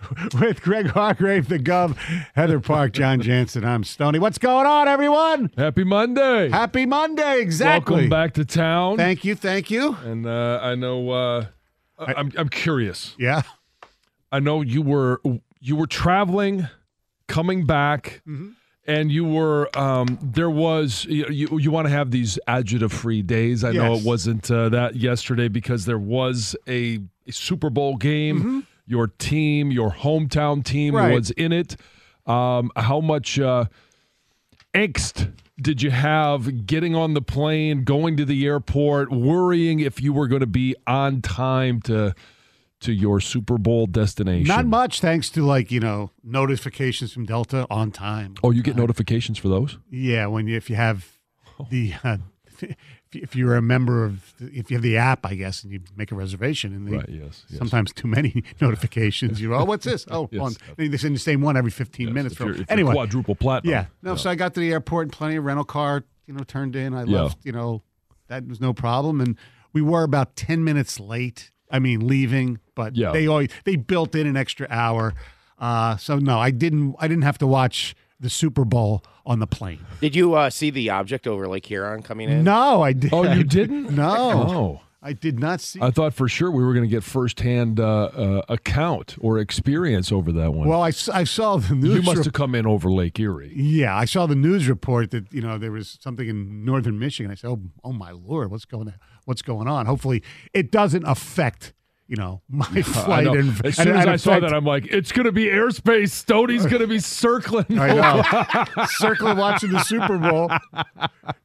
with Greg Hargrave, the Gov, Heather Park, Jon Jansen. I'm Stony. What's going on, everyone? Happy Monday. Happy Monday. Exactly. Welcome back to town. Thank you. Thank you. And uh, I know uh, I, I'm I'm curious. Yeah. I know you were you were traveling, coming back, Mm-hmm. and you were um, there was you you, you want to have these adjective free days. I know it wasn't uh, that yesterday because there was a, a Super Bowl game. Your team, your hometown team. Right. was in it. Um, how much uh, angst did you have getting on the plane, going to the airport, worrying if you were going to be on time to to your Super Bowl destination? Not much, thanks to like you know notifications from Delta on time. Oh, you get notifications for those? Yeah, when you, if you have the uh, if, you're a member of if you have the app, I guess, and you make a reservation, and they, Right, yes, yes. sometimes too many notifications. You oh, what's this? Oh, Yes. they send the same one every 15 Yes, minutes. if For, you're, if you're anyway, quadruple platinum. Yeah. No, so I got to the airport and plenty of rental car, you know, turned in. I Yeah. left, you know, that was no problem. And we were about 10 minutes late. I mean, leaving, but Yeah. they always they built in an extra hour. Uh, so no, I didn't I didn't have to watch the Super Bowl on the plane. Did you uh, see the object over Lake Huron coming in? No, I did. Not. Oh, you didn't? No. Oh. I did not see. I thought for sure we were going to get firsthand uh, uh, account or experience over that one. well, I saw the news. you must rep- have come in over Lake Erie. Yeah, I saw the news report that you know there was something in northern Michigan. I said, "Oh, oh my lord, what's going what's going on?" Hopefully, it doesn't affect you know my flight. know. And, as and- soon as and I saw that, I'm like, it's going to be airspace. Stoney's going to be circling. I know. Circling watching the Super Bowl,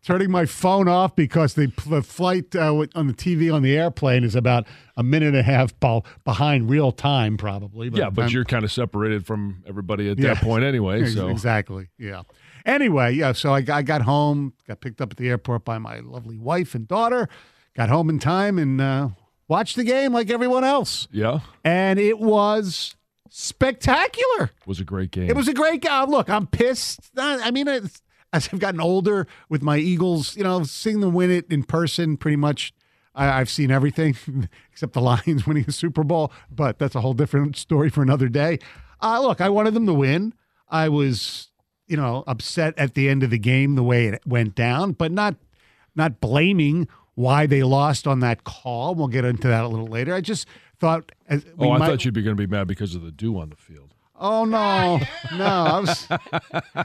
turning my phone off because the, the flight uh, on the TV on the airplane is about a minute and a half be- behind real time, probably. by Yeah, but time- you're kind of separated from everybody at Yeah. that point anyway. So exactly, yeah. Anyway, yeah. So I, got- I got home, got picked up at the airport by my lovely wife and daughter. Got home in time and uh, watched the game like everyone else, yeah, and it was spectacular. It was a great game. It was a great game. Look, I'm pissed. I mean, it's, as I've gotten older with my Eagles, you know, seeing them win it in person, pretty much, I, I've seen everything except the Lions winning the Super Bowl. But that's a whole different story for another day. Uh, look, I wanted them to win. I was, you know, upset at the end of the game the way it went down, but not not blaming why they lost on that call. We'll get into that a little later. I just thought. As, we oh, I might- thought you'd be going to be mad because of the dew on the field. Oh no, no! I was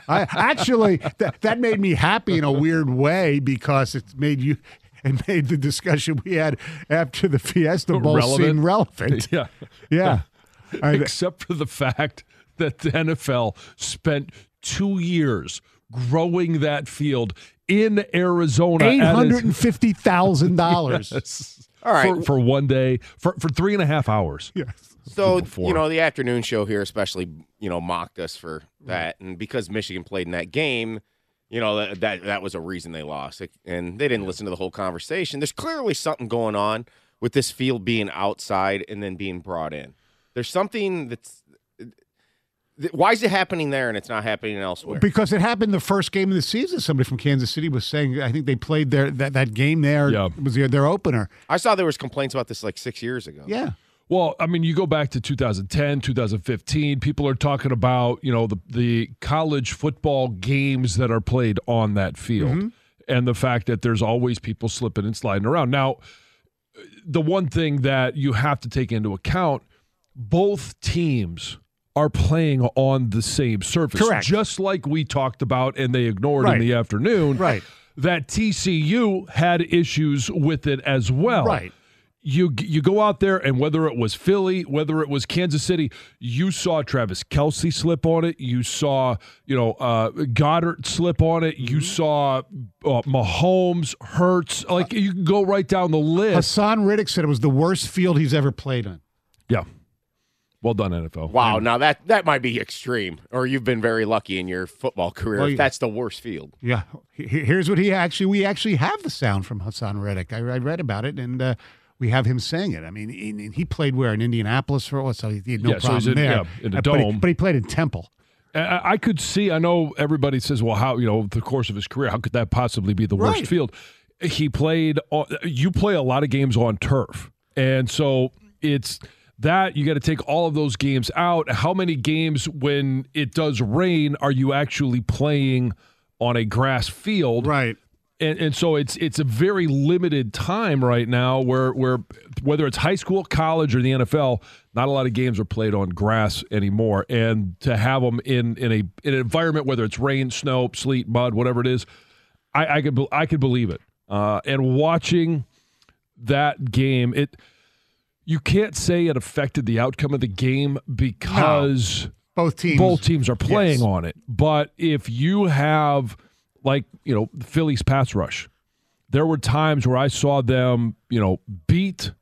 I, actually that that made me happy in a weird way because it made you it made the discussion we had after the Fiesta Bowl seem relevant. yeah, Yeah, I- except for the fact that the NFL spent two years growing that field in Arizona. eight at hundred its- and fifty thousand dollars. Yes. All right. For, for one day, for, for three and a half hours. Yes. So Four. you know the afternoon show here, especially you know mocked us for that, and because Michigan played in that game, you know that that, that was a reason they lost, It- and they didn't listen to the whole conversation. There's clearly something going on with this field being outside and then being brought in. There's something that's. Th- Why is it happening there and it's not happening elsewhere? Because it happened the first game of the season. Somebody from Kansas City was saying, I think they played their that, that game there Yeah. was their, their opener. I saw there was complaints about this like six years ago. Yeah. Well, I mean, you go back to 2010, 2015. People are talking about you know the the college football games that are played on that field, mm-hmm. and the fact that there's always people slipping and sliding around. Now, the one thing that you have to take into account, both teams are playing on the same surface, Correct. Just like we talked about, and they ignored Right. in the afternoon, Right. That TCU had issues with it as well, Right. you you go out there and whether it was Philly, whether it was Kansas City, you saw Travis Kelce slip on it. You saw you know uh, Goddard slip on it. Mm-hmm. You saw uh, Mahomes, Hurts. Like you can go right down the list. Haason Reddick said it was the worst field he's ever played on. Yeah, Well done, NFL. Wow, now that that might be extreme, or you've been very lucky in your football career. Well, if that's the worst field. Yeah, here's what he actually. We actually have the sound from Haason Reddick. I, I read about it, and uh, we have him saying it. I mean, he, he played where in Indianapolis for what? So he had no Yeah, so problem he's in- there. yeah, in the Uh, but he- dome. but he played in Temple. I, I could see. I know everybody says, "Well, how you know the course of his career? How could that possibly be the worst Right. field?" He played. on- You play a lot of games on turf, and so it's that you got to take all of those games out. How many games when it does rain are you actually playing on a grass field? Right. and, and so it's it's a very limited time right now where where whether it's high school, college, or the NFL, not a lot of games are played on grass anymore. And to have them in in a in an environment whether it's rain, snow, sleet, mud, whatever it is, I, I could I could believe it. Uh, and watching that game, it you can't say it affected the outcome of the game because Both teams. both teams are playing Yes. on it. But if you have, like, you know, the Phillies pass rush, there were times where I saw them, you know, beat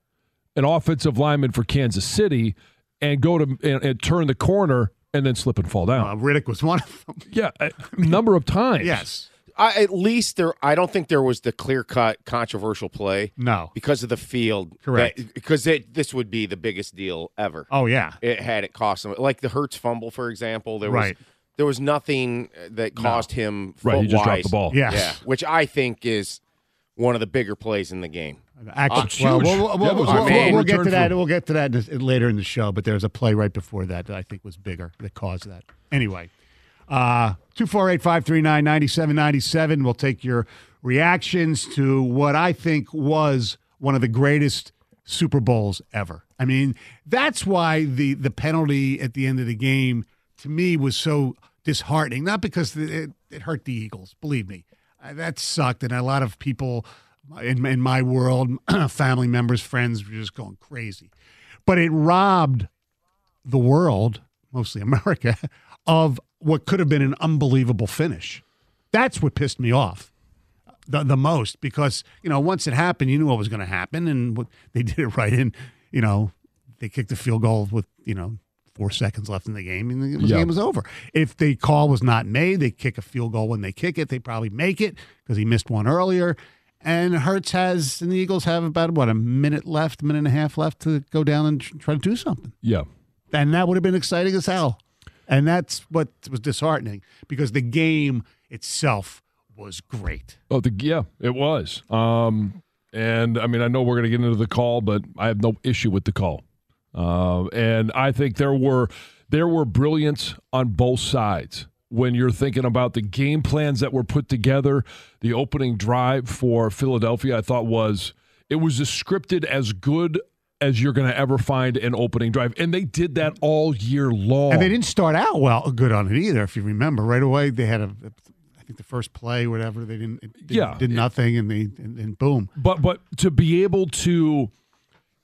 an offensive lineman for Kansas City and go to and, and turn the corner and then slip and fall down. Uh, Reddick was one of them. yeah, a number of times. Yes. I, at least there, I don't think there was the clear cut controversial play No. because of the field. Correct. that- because it, this would be the biggest deal ever. Oh yeah. It had it cost him like the Hurts fumble, for example. There Right. was there was nothing that caused him Right, he just dropped the ball. Yeah. Yeah, which I think is one of the bigger plays in the game. Actually, well, we'll, we'll, we'll, was a we'll- great we'll get to that. We'll get to that later in the show. But there's a play right before that that I think was bigger that caused that. Anyway, uh, two four eight five three nine ninety seven ninety seven. We'll take your reactions to what I think was one of the greatest Super Bowls ever. I mean, that's why the the penalty at the end of the game to me was so disheartening. Not because it, it hurt the Eagles, believe me, uh, that sucked, and a lot of people in, in my world, family members, friends, were just going crazy. But it robbed the world, mostly America, of what could have been an unbelievable finish. That's what pissed me off the, the most because, you know, once it happened, you knew what was going to happen. And what, they did it right in, you know, they kicked the field goal with, you know, four seconds left in the game and the Yeah. game was over. If the call was not made, they kick a field goal when they kick it. They probably make it because he missed one earlier. And Hurts has, and the Eagles have about, what, a minute left, minute and a half left to go down and try to do something Yeah. and that would have been exciting as hell. And that's what was disheartening because the game itself was great. Oh, the, yeah, it was. Um, and I mean, I know we're going to get into the call, but I have no issue with the call. Uh, and I think there were there were brilliance on both sides when you're thinking about the game plans that were put together. The opening drive for Philadelphia, I thought was it was as scripted as good as you're going to ever find an opening drive, and they did that all year long. And they didn't start out well good on it either. If you remember, right away they had a, I think the first play, whatever they didn't, Yeah. did nothing, and they and, and boom, but but to be able to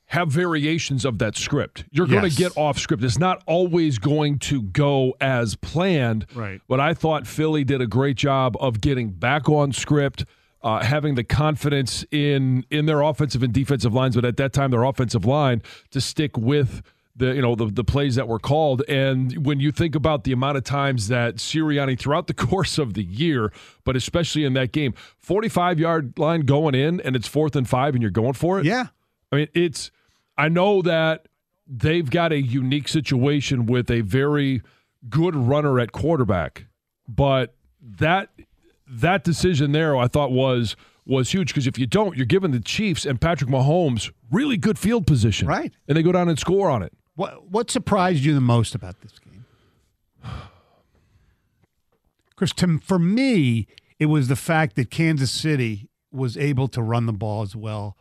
have variations of that script you're going to get off script it's not always going to go as planned Right. but i thought philly did a great job of getting back on script uh, having the confidence in in their offensive and defensive lines but at that time their offensive line to stick with the you know the, the plays that were called and when you think about the amount of times that Sirianni throughout the course of the year but especially in that game 45 yard line going in and it's fourth and 5 and you're going for it yeah, I mean, it's. I know that they've got a unique situation with a very good runner at quarterback, but that that decision there, I thought was was huge because if you don't, you're giving the Chiefs and Patrick Mahomes really good field position, Right. And they go down and score on it. What what surprised you the most about this game? Chris, to, for me, it was the fact that Kansas City was able to run the ball as well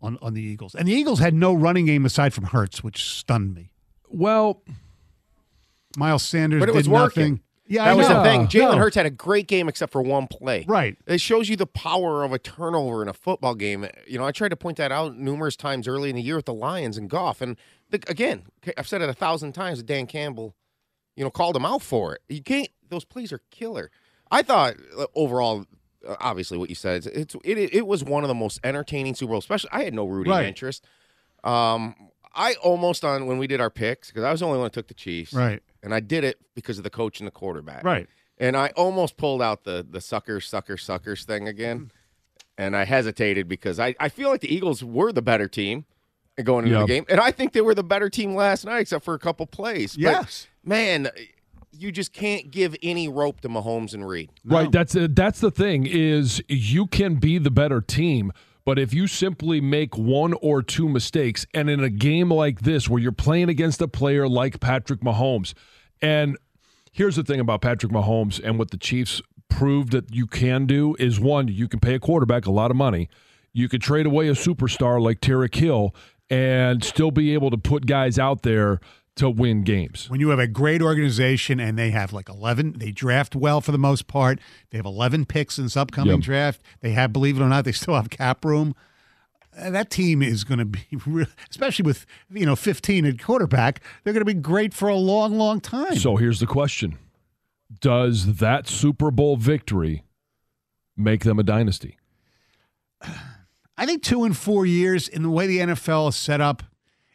on, on the Eagles. And the Eagles had no running game aside from Hurts, which stunned me. Well, Miles Sanders But it did was nothing. working. Yeah, That I was know. the thing. Jalen No. Hurts had a great game except for one play. Right. It shows you the power of a turnover in a football game. You know, I tried to point that out numerous times early in the year with the Lions and Goff. And the, again, I've said it a thousand times. Dan Campbell, you know, called him out for it. You can't. Those plays are killer. I thought uh, overall, uh, obviously, what you said, it's, it, it was one of the most entertaining Super Bowls. Especially, I had no rooting Right. interest. Um, I almost on when we did our picks because I was the only one that took the Chiefs, Right. And I did it because of the coach and the quarterback, Right. And I almost pulled out the the sucker, sucker, suckers thing again, and I hesitated because I, I feel like the Eagles were the better team going into Yeah. the game, and I think they were the better team last night, except for a couple plays. But, Yes. man, you just can't give any rope to Mahomes and Reid. Right. That's uh, that's the thing is you can be the better team, but if you simply make one or two mistakes, and in a game like this where you're playing against a player like Patrick Mahomes, and here's the thing about Patrick Mahomes and what the Chiefs proved that you can do is one, you can pay a quarterback a lot of money. You could trade away a superstar like Tyreek Hill and still be able to put guys out there to win games. When you have a great organization and they have like 11, they draft well for the most part. They have 11 picks in this upcoming Yep. draft. They have, believe it or not, they still have cap room. Uh, That team is going to be, real, especially with you know 15 at quarterback. They're going to be great for a long, long time. So here's the question Does that Super Bowl victory make them a dynasty? I think two and four years in the way the NFL is set up,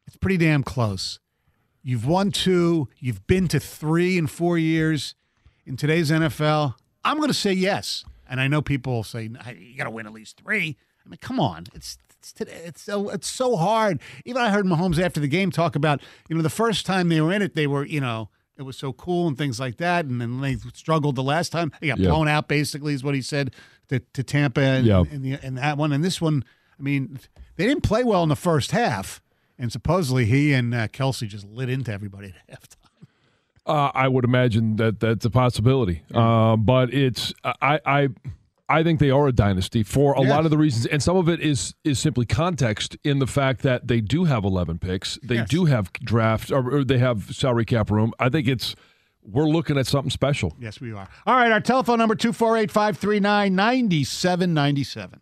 it's pretty damn close. You've won two, you've been to three in four years. In today's NFL, I'm going to say yes. And I know people will say "Nah, you got to win at least three. I mean, come on, it's it's today, it's so it's so hard. Even I heard Mahomes after the game talk about you know the first time they were in it, they were you know it was so cool and things like that, and then they struggled the last time. They got Yeah. blown out, basically, is what he said to, to Tampa and, Yeah. and, the, and that one. And this one, I mean, they didn't play well in the first half, and supposedly he and uh, Kelce just lit into everybody at halftime. Uh, I would imagine that that's a possibility. Uh, but it's I I I think they are a dynasty for a Yes. lot of the reasons, and some of it is is simply context in the fact that they do have 11 picks, they Yes. do have draft, or, or they have salary cap room. I think it's we're looking at something special. Yes, we are. All right, our telephone number 248 539 9797.